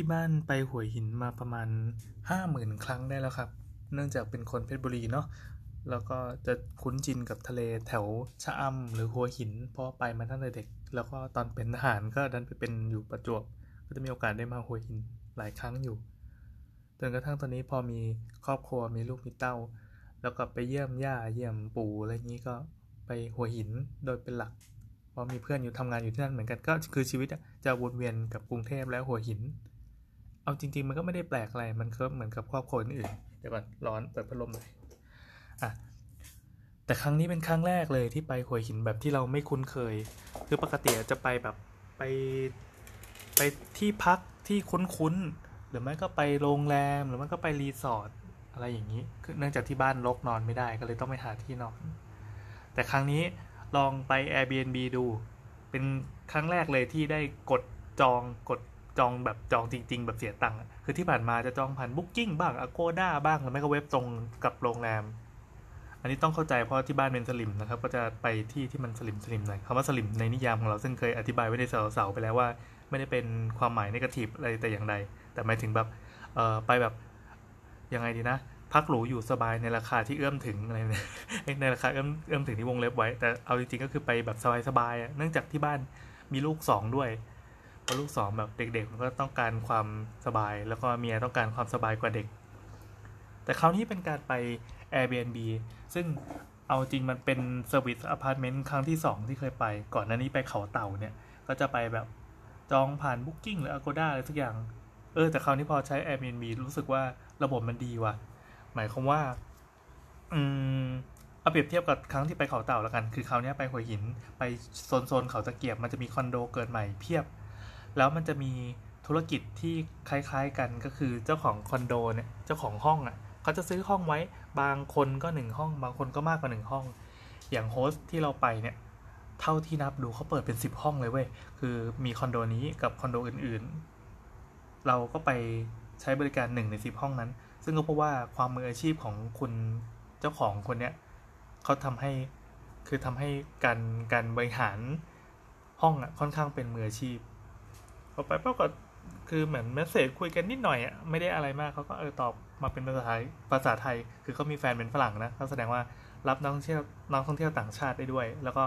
ที่บ้านไปหัวหินมาประมาณห้าหมื่นครั้งได้แล้วครับ เนื่องจากเป็นคนเพชรบุรีเนาะแล้วก็จะคุ้นชินกับทะเลแถวชะอำหรือหัวหิน เพราะไปมาตั้งแต่เด็ก แล้วก็ตอนเป็นทหารก็ดันไปเป็นอยู่ประจวบ ก็จะมีโอกาสได้มาหัวหินหลายครั้งอยู่จนกระทั่งตอนนี้พอมีครอบครัวมีลูกมีเต้า แล้วก็ไปเยี่ยมย่าเยี่ยมปู่อะไรอย่างนี้ก็ไปหัวหินโดยเป็นหลัก เพราะมีเพื่อนอยู่ทำงานอยู่ที่นั่นเหมือนกันก็คือชีวิตจะวนเวียนกับกรุงเทพแล้วหัวหิน เอาจริง ๆ มันก็ไม่ได้แปลกอะไร มันก็เหมือนกับครอบครัวอื่น เดี๋ยวก่อนร้อนเปิดพัดลมหน่อยอะแต่ครั้งนี้เป็นครั้งแรกเลยที่ไปหัวหินแบบที่เราไม่คุ้นเคย คือปกติจะไปแบบไปไปที่พักที่คุ้นๆหรือไม่ก็ไปโรงแรมหรือไม่ก็ไปรีสอร์ทอะไรอย่างนี้คือเนื่องจากที่บ้านรกนอนไม่ได้ก็เลยต้องไปหาที่นอน แต่ครั้งนี้ลองไป Airbnb ดู เป็นครั้งแรกเลยที่ได้กดจองกด จองแบบจองจริง ๆ แบบเสียตังค์คือที่ผ่านมาจะจองผ่าน Booking บ้าง Agoda บ้างหรือไม่ก็เว็บตรงกับโรงแรม อันนี้ต้องเข้าใจเพราะที่บ้านเป็นสลิมนะครับ ก็จะไปที่ที่มันสลิมสลิมหน่อยคำว่าสลิมในนิยามของเราซึ่งเคยอธิบายไว้ในเสาๆไปแล้วว่า ไม่ได้เป็นความหมายในกาทีฟอะไรแต่อย่างใด แต่หมายถึงแบบเออไปแบบยังไงดีนะพักหรูอยู่สบายในราคาที่เอื้อมถึงอะไรเนี่ยในราคาเอื้อมเอื้อมถึงที่วงเล็บไว้ แต่เอาจริงๆก็คือไปแบบสบายๆเนื่องจากที่บ้านมีลูกสองด้วย พอลูกสองแบบเด็กๆมันก็ต้องการความสบาย แล้วก็เมียต้องการความสบายกว่าเด็ก แต่คราวนี้เป็นการไป Airbnb ซึ่งเอาจริงมันเป็น service apartment ครั้งที่ 2 ที่เคยไป ก่อนหน้านี้ไปเขาเต่าเนี่ย ก็จะไปแบบจองผ่าน Booking หรือ Agoda อะไรสักอย่าง เออ แต่คราวนี้พอใช้ Airbnb รู้สึกว่าระบบมันดีว่ะ หมายความว่า อืมเอาเปรียบเทียบกับครั้งที่ไปเขาเต่าแล้วกัน คือคราวนี้ไปหัวหิน ไปโซนโซนเขาตะเกียบ มันจะมีคอนโดเกิดใหม่เพียบ แล้วมันจะมีธุรกิจที่คล้ายๆกันก็คือเจ้าของคอนโดเนี่ยเจ้าของห้องอะ่ะเขาจะซื้อห้องไว้บางคนก็หนึ่งห้อง บางคนก็มากกว่าหนึ่งห้อง อย่างโฮสที่เราไปเนี่ยเท่าที่นับดูเขาเปิดเป็นสิบห้องเลยเว้ยคือมีคอนโดนี้กับคอนโดอื่นๆ เราก็ไปใช้บริการหนึ่งในสิบห้องนั้น ซึ่งก็เพราะว่าความมืออาชีพของคุณเจ้าของคนเนี้ยเขาทำให้คือทำให้การการบริหารห้องอะค่อนข้างเป็นมืออาชีพ พอไปปรากฏคือเหมือนเมสเซจคุยกันนิดหน่อยอะไม่ได้อะไรมากเขาก็เออตอบมาเป็นภาษาไทยภาษาไทย คือเขามีแฟนเป็นฝรั่งนะก็แสดงว่ารับนักท่องเที่ยวนักท่องเที่ยวต่างชาติได้ด้วย แล้วก็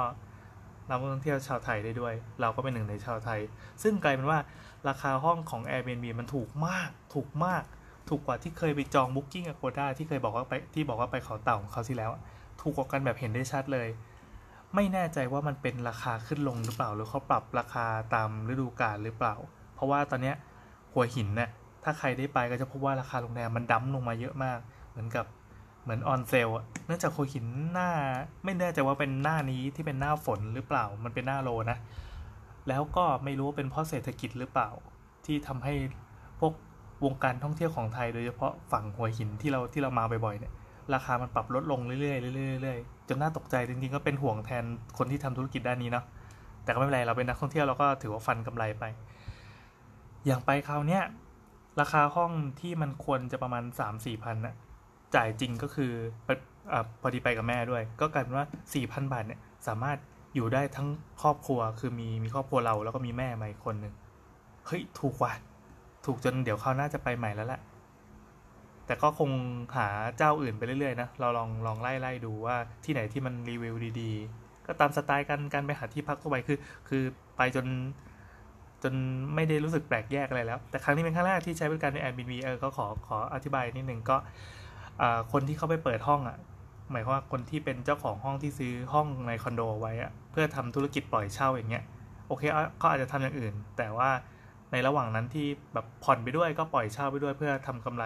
รับนักท่องเที่ยวชาวไทยได้ด้วย เราก็เป็นหนึ่งในชาวไทย ซึ่งกลายเป็นว่าราคาห้องของ Airbnb มันถูกมาก ถูกมาก ถูกกว่าที่เคยไปจอง Booking Agoda ที่เคยบอกว่าไปที่บอกว่าไปเขาเต่าของเขาที่แล้ว ถูกกว่ากันแบบเห็นได้ชัดเลย ไม่แน่ใจว่ามันเป็นราคาขึ้นลงหรือเปล่า หรือเขาปรับราคาตามฤดูกาลหรือเปล่า เพราะว่าตอนเนี้ยหัวหินเนี่ยถ้าใครได้ไปก็จะพบว่าราคาโรงแรมมันดั้มลงมาเยอะมาก เหมือนกับเหมือนออนเซลอะเนื่องจากหัวหินหน้าไม่แน่ใจว่าเป็นหน้านี้ที่เป็นหน้าฝนหรือเปล่า มันเป็นหน้าโลนะ แล้วก็ไม่รู้ว่าเป็นเพราะเศรษฐกิจหรือเปล่า ที่ทำให้พวกวงการท่องเที่ยวของไทย โดยเฉพาะฝั่งหัวหินที่เราที่เรามาบ่อยๆเนี่ย ราคามันปรับลดลงเรื่อยๆเรื่อยๆเรื่อยๆจนน่าตกใจจริงๆก็เป็นห่วงแทนคนที่ทำธุรกิจด้านนี้เนาะแต่ก็ไม่เป็นไรเราเป็นนักท่องเที่ยวเราก็ถือว่าฟันกำไรไป อย่างไปคราวเนี้ยราคาห้องที่มันควรจะประมาณ 3 4 0 0พันนะจ่ายจริงก็คืออพอดีไปกับแม่ด้วย ก็กลายเป็นว่า 4,000 บาทเนี่ยสามารถอยู่ได้ทั้งครอบครัวคือมีมีครอบครัวเราแล้วก็มีแม่มาอีกคนหนึ่งเฮ้ยถูกว่ะถูกจนเดี๋ยวเขาน่าจะไปใหม่แล้วแหละ แต่ก็คงหาเจ้าอื่นไปเรื่อยๆนะ เราลองลองไล่ไล่ดูว่าที่ไหนที่มันรีวิวดีๆ ก็ตามสไตล์กันการไปหาที่พักทั่วไปคือ คือไปจนจนไม่ได้รู้สึกแปลกแยกอะไรแล้ว แต่ครั้งนี้เป็นครั้งแรกที่ใช้บริการใน Airbnb เออก็ขอขออธิบายนิดนึงก็คนที่เข้าไปเปิดห้องอะหมายความว่าคนที่เป็นเจ้าของห้องที่ซื้อห้องในคอนโดไว้อะเพื่อทำธุรกิจปล่อยเช่าอย่างเงี้ยโอเคเขาอาจจะทำอย่างอื่น แต่ว่าในระหว่างนั้นที่แบบผ่อนไปด้วยก็ปล่อยเช่าไปด้วยเพื่อทำกำไร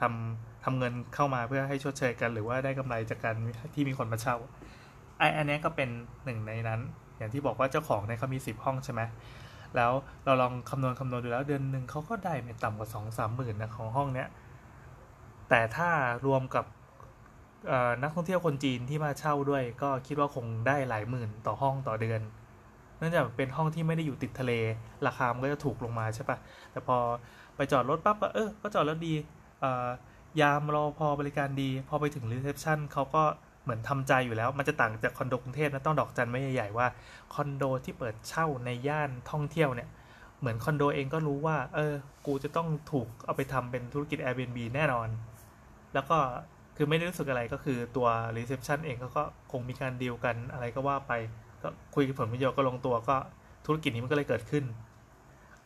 ทำทำเงินเข้ามาเพื่อให้ชดเชยกัน หรือว่าได้กำไรจากการที่มีคนมาเช่าไออันนี้ก็เป็นหนึ่งในนั้น อย่างที่บอกว่าเจ้าของเนี่ยเขามีสิบห้องใช่ไหมแล้วเราลองคำนวณคำนวณดูแล้วเดือนหนึ่งเขาก็ได้ไม่ต่ำกว่าสองสามหมื่นนะของห้องเนี้ยแต่ถ้ารวมกับนักท่องเที่ยวคนจีนที่มาเช่าด้วย ก็คิดว่าคงได้หลายหมื่นต่อห้องต่อเดือน เนื่องจากเป็นห้องที่ไม่ได้อยู่ติดทะเล ราคามันก็จะถูกลงมาใช่ปะแต่พอไปจอดรถปั๊บก็เออก็จอดรถดี ยามรปภ.บริการดี พอไปถึง reception เขาก็เหมือนทำใจอยู่แล้ว มันจะต่างจากคอนโดกรุงเทพนะต้องดอกจันไว้ใหญ่ๆว่าคอนโดที่เปิดเช่าในย่านท่องเที่ยวเนี่ย เหมือนคอนโดเองก็รู้ว่า เออ กูจะต้องถูกเอาไปทำเป็นธุรกิจ Airbnb แน่นอน แล้วก็คือไม่ได้รู้สึกอะไรก็คือตัว reception เองเขาก็คงมีการดีลกันอะไรก็ว่าไปก็คุยผลประโยชน์ก็ลงตัวก็ธุรกิจนี้มันก็เลยเกิดขึ้น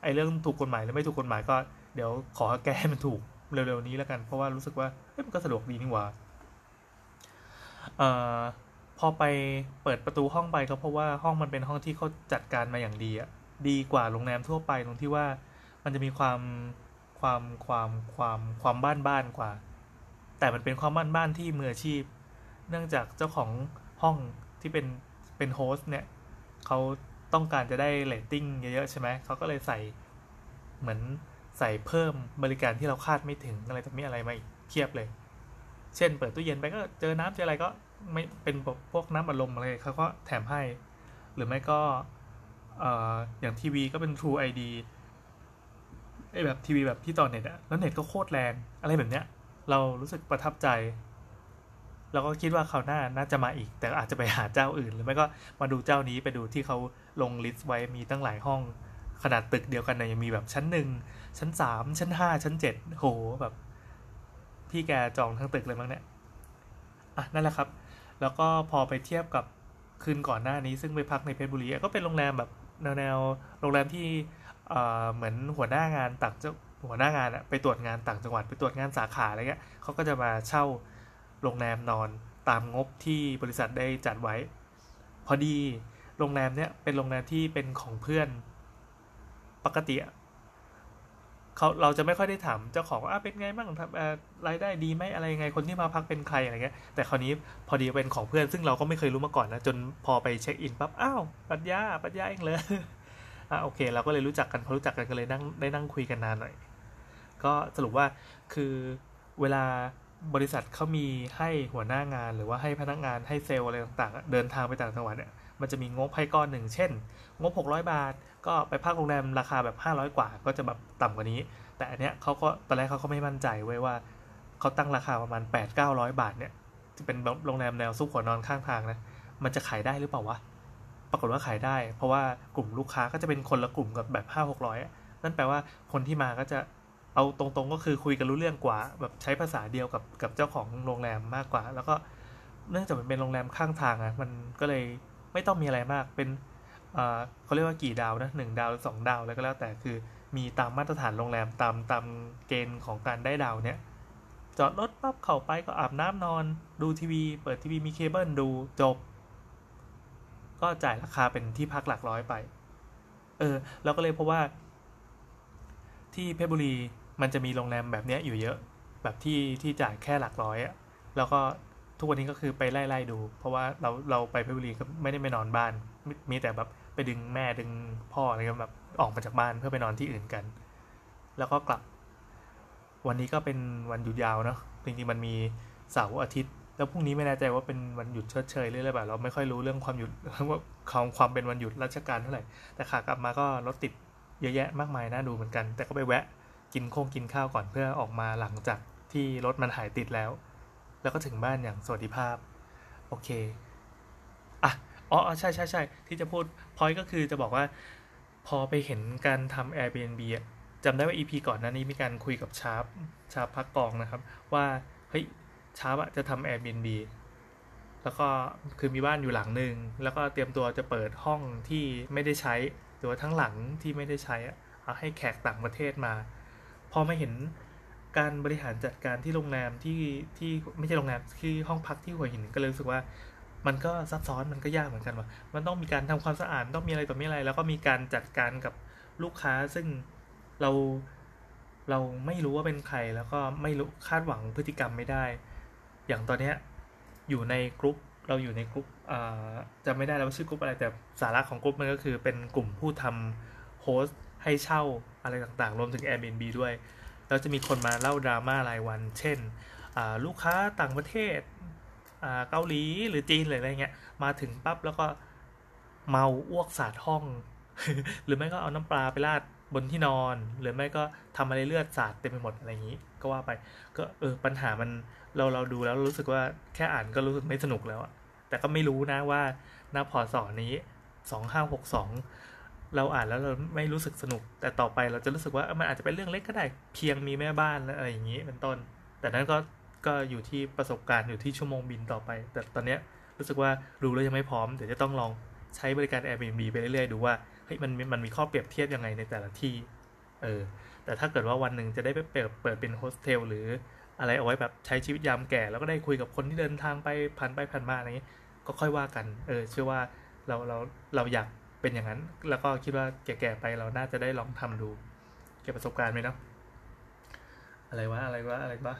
ไอ้เรื่องถูกกฎหมายหรือไม่ถูกกฎหมายก็เดี๋ยวขอแก้ให้มันถูก เร็วๆนี้แล้วกัน เพราะว่ารู้สึกว่าเอ้ยมันก็สะดวกดีนี่หว่าเอ่อพอไปเปิดประตูห้องไปก็เพราะว่าห้องมันเป็นห้องที่เขาจัดการมาอย่างดีอะดีกว่าโรงแรมทั่วไปตรงที่ว่ามันจะมีความความความความความบ้านบ้านกว่า แต่มันเป็นความบ้านบ้านที่มืออาชีพ เนื่องจากเจ้าของห้องที่เป็นเป็น host เนี่ยเขาต้องการจะได้เรตติ้งเยอะๆใช่ไหมเขาก็เลยใส่เหมือน ใส่เพิ่มบริการที่เราคาดไม่ถึงอะไรต่อมีอะไรมาอีกเพียบเลย เช่น เปิดตู้เย็นไปก็เจอน้ำเจออะไรก็ไม่เป็นพวกน้ำอัดลมอะไรเขาก็แถมให้ หรือไม่ก็เอ่ออย่างทีวีก็เป็น True ID ไอแบบทีวีแบบที่ต่อเน็ตอะแล้วเน็ตก็โคตรแรงอะไรแบบเนี้ย เรารู้สึกประทับใจเราก็คิดว่าเขาวหน้าน่าจะมาอีก แต่อาจจะไปหาเจ้าอื่น หรือไม่ก็มาดูเจ้านี้ไปดูที่เขาลงลิสต์ไว้มีตั้งหลายห้องขนาดตึกเดียวกันนะยังมีแบบชั้นหนึ่ง ชั้นสามชั้นห้าชั้นเจ็ดโหแบบ พี่แกจองทั้งตึกเลยมั้งเนี่ยอะนั่นแหละครับ แล้วก็พอไปเทียบกับคืนก่อนหน้านี้ซึ่งไปพักในเพชรบุรีก็เป็นโรงแรมแบบแนวแนวโรงแรมที่เหมือนหัวหน้างานต่างหัวหน้างานอะไปตรวจงานต่างจังหวัดไปตรวจงานสาขาอะไรเงี้ยเขาก็จะมาเช่าโรงแรมนอนตามงบที่บริษัทได้จัดไว้ พอดีโรงแรมเนี้ยเป็นโรงแรมที่เป็นของเพื่อน ปกติ เขาเราจะไม่ค่อยได้ถามเจ้าของว่าเป็นไงบ้างทำรายได้ดีไหมอะไรยังไงคนที่มาพักเป็นใครอะไรเงี้ย แต่คราวนี้พอดีเป็นของเพื่อนซึ่งเราก็ไม่เคยรู้มาก่อนนะจนพอไปเช็คอินปั๊บอ้าวปัญญาปัญญาเองเลยอะโอเค เราก็เลยรู้จักกันพอรู้จักกันก็เลยนั่งได้นั่งคุยกันนานหน่อย ก็สรุปว่าคือเวลาบริษัทเขามีให้หัวหน้างานหรือว่าให้พนักงานให้เซลล์อะไรต่างๆ เดินทางไปต่างจังหวัดเนี่ย มันจะมีงบให้ก้อนหนึ่ง เช่น งบ 600 บาท ก็ไปพักโรงแรมราคาแบบ 500 กว่า ก็จะแบบต่ำกว่านี้ แต่อันเนี้ยเขาก็ตอนแรกเขาก็ไม่มั่นใจไว้ว่าเขาตั้งราคาประมาณ 8 900 บาทเนี่ยจะเป็นโรงแรมแนวซุปหัวนอนข้างทางนะมันจะขายได้หรือเปล่าวะปรากฏว่าขายได้ เพราะว่ากลุ่มลูกค้าก็จะเป็นคนละกลุ่มกับแบบ5 600นั่นแปลว่าคนที่มาก็จะเอาตรงๆก็คือคุยกันรู้เรื่องกว่า แบบใช้ภาษาเดียวกับกับเจ้าของโรงแรมมากกว่า แล้วก็เนื่องจากมันเป็นโรงแรมข้างทางอะมันก็เลย ไม่ต้องมีอะไรมากเป็นเขาเรียกว่ากี่ดาวนะหนึ่งดาวหรือสองดาวแล้วก็แล้วแต่คือมีตามมาตรฐานโรงแรมตามตามเกณฑ์ของการได้ดาวเนี่ยจอดรถปั๊บเข้าไปก็อาบน้ำนอน ดูทีวี เปิดทีวีมีเคเบิลดูจบ ก็จ่ายราคาเป็นที่พักหลักร้อยไป เออเราก็เลยเพราะว่า ที่เพชรบุรีมันจะมีโรงแรมแบบนี้อยู่เยอะ แบบที่ที่จ่ายแค่หลักร้อยอะแล้วก็ ทุกวันนี้ก็คือไปไล่ๆดู เพราะว่าเราเราไปเพชรบุรีก็ไม่ได้ไปนอนบ้าน มีแต่แบบไปดึงแม่ดึงพ่ออะไรก็แบบออกมาจากบ้านเพื่อไปนอนที่อื่นกัน แล้วก็กลับ วันนี้ก็เป็นวันหยุดยาวเนาะจริงๆมันมีเสาร์อาทิตย์ แล้วพรุ่งนี้ไม่แน่ใจว่าเป็นวันหยุดเชิดเชยเรื่อยๆแบบเราไม่ค่อยรู้เรื่องความหยุดว่าความความเป็นวันหยุดราชการเท่าไหร่แต่ขากลับมาก็รถติดเยอะแยะมากมายน่าดูเหมือนกัน แต่ก็ไปแวะกินโค้งกินข้าวก่อนเพื่อออกมาหลังจากที่รถมันหายติดแล้ว แล้วก็ถึงบ้านอย่างสวัสดิภาพ โอเค อะ อ๋อใช่ใช่ใช่ที่จะพูดพอยก็คือจะบอกว่า พอไปเห็นการทำ Airbnb จำได้ว่า EP ก่อนหน้านี้มีการคุยกับชาร์ปชาร์ปพักกองนะครับ ว่าเฮ้ยชาร์ปจะทำ Airbnb แล้วก็คือมีบ้านอยู่หลังหนึ่งแล้วก็เตรียมตัวจะเปิดห้องที่ไม่ได้ใช้หรือว่าทั้งหลังที่ไม่ได้ใช้เอาให้แขกต่างประเทศมา พอมาเห็น การบริหารจัดการที่โรงแรมที่ที่ไม่ใช่โรงแรมที่ห้องพักที่หัวหินก็เลยรู้สึกว่า มันก็ซับซ้อนมันก็ยากเหมือนกันว่า มันต้องมีการทำความสะอาดต้องมีอะไรต่อมีอะไร แล้วก็มีการจัดการกับลูกค้าซึ่งเราเราไม่รู้ว่าเป็นใครแล้วก็ไม่รู้คาดหวังพฤติกรรมไม่ได้ อย่างตอนเนี้ยอยู่ในกลุ่มเราอยู่ในกลุ่มจะไม่ได้แล้วชื่อกลุ่มอะไรแต่สาระของกลุ่มมันก็คือเป็นกลุ่มผู้ทำโฮสต์ให้เช่าอะไรต่างๆ รวมถึง Airbnb ด้วย แล้วจะมีคนมาเล่าดราม่ารายวัน เช่นลูกค้าต่างประเทศเกาหลีหรือจีนหรืออะไรเงี้ยมาถึงปั๊บแล้วก็เมาอ้วกสาดห้อง หรือไม่ก็เอาน้ำปลาไปราดบนที่นอน หรือไม่ก็ทำอะไรเลือดสาดเต็มไปหมดอะไรอย่างนี้ ก็ว่าไปก็เออปัญหามันเราเราดูแล้วรู้สึกว่าแค่อ่านก็รู้สึกไม่สนุกแล้วอะแต่ก็ไม่รู้นะว่าหน้าพอสอนี้2562 เราอ่านแล้วเราไม่รู้สึกสนุก แต่ต่อไปเราจะรู้สึกว่ามันอาจจะเป็นเรื่องเล็กก็ได้ เพียงมีแม่บ้านและอะไรอย่างนี้เป็นต้น แต่นั้นก็ก็อยู่ที่ประสบการณ์อยู่ที่ชั่วโมงบินต่อไป แต่ตอนเนี้ยรู้สึกว่ารู้แล้วยังไม่พร้อมเดี๋ยวจะต้องลองใช้บริการ Airbnb ไปเรื่อยๆดูว่าเฮ้ยมันมันมีข้อเปรียบเทียบยังไงในแต่ละที่เออแต่ถ้าเกิดว่าวันหนึ่งจะได้ไปเปิดเปิดเป็นโฮสเทลหรืออะไรเอาไว้แบบใช้ชีวิตยามแก่ แล้วก็ได้คุยกับคนที่เดินทางไปผ่านไปผ่านมาอะไรอย่างนี้ก็ค่อยว่ากันเออเชื่อว่าเราเราเราอยาก เป็นอย่างนั้น แล้วก็คิดว่าแก่ๆไปเราน่าจะได้ลองทำดู เก็บประสบการณ์ไหมเนาะอะไรวะอะไรวะอะไรวะ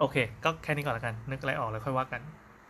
โอเค ก็แค่นี้ก่อนละกัน นึกอะไรออกแล้วค่อยว่ากัน